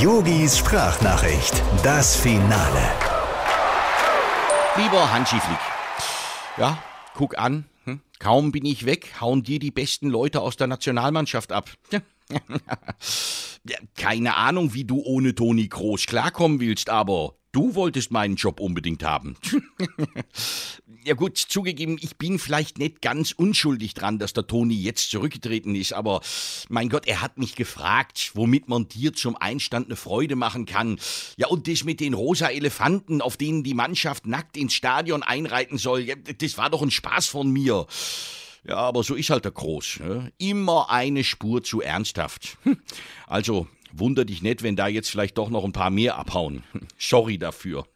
Yogis Sprachnachricht, das Finale. Lieber Hansi Flick, ja, guck an, hm? kaum bin ich weg, hauen dir die besten Leute aus der Nationalmannschaft ab. Keine Ahnung, wie du ohne Toni Kroos klarkommen willst, aber du wolltest meinen Job unbedingt haben. ja gut, zugegeben, ich bin vielleicht nicht ganz unschuldig dran, dass der Toni jetzt zurückgetreten ist, aber mein Gott, er hat mich gefragt, womit man dir zum Einstand eine Freude machen kann. Ja, und das mit den rosa Elefanten, auf denen die Mannschaft nackt ins Stadion einreiten soll, ja, das war doch ein Spaß von mir. Ja, aber so ist halt der Groß. Ne? Immer eine Spur zu ernsthaft. Also, wunder dich nicht, wenn da jetzt vielleicht doch noch ein paar mehr abhauen. Sorry dafür.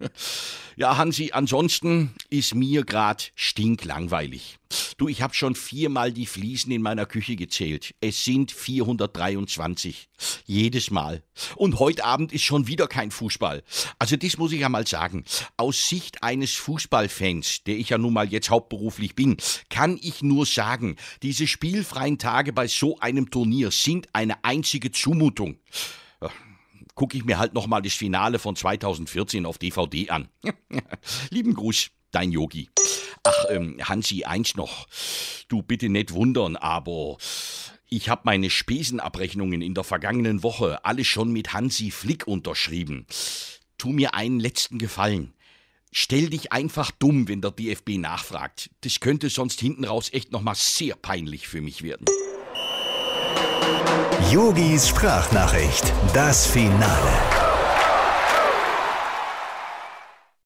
Ja, Hansi, ansonsten ist mir grad stinklangweilig. Du, ich hab schon viermal die Fliesen in meiner Küche gezählt. Es sind 423. Jedes Mal. Und heute Abend ist schon wieder kein Fußball. Also das muss ich ja mal sagen. Aus Sicht eines Fußballfans, der ich ja nun mal jetzt hauptberuflich bin, kann ich nur sagen, diese spielfreien Tage bei so einem Turnier sind eine einzige Zumutung gucke ich mir halt nochmal das Finale von 2014 auf DVD an. Lieben Gruß, dein Yogi. Ach, ähm, Hansi, eins noch. Du bitte nicht wundern, aber ich habe meine Spesenabrechnungen in der vergangenen Woche alle schon mit Hansi Flick unterschrieben. Tu mir einen letzten Gefallen. Stell dich einfach dumm, wenn der DFB nachfragt. Das könnte sonst hinten raus echt nochmal sehr peinlich für mich werden. Yogis Sprachnachricht, das Finale.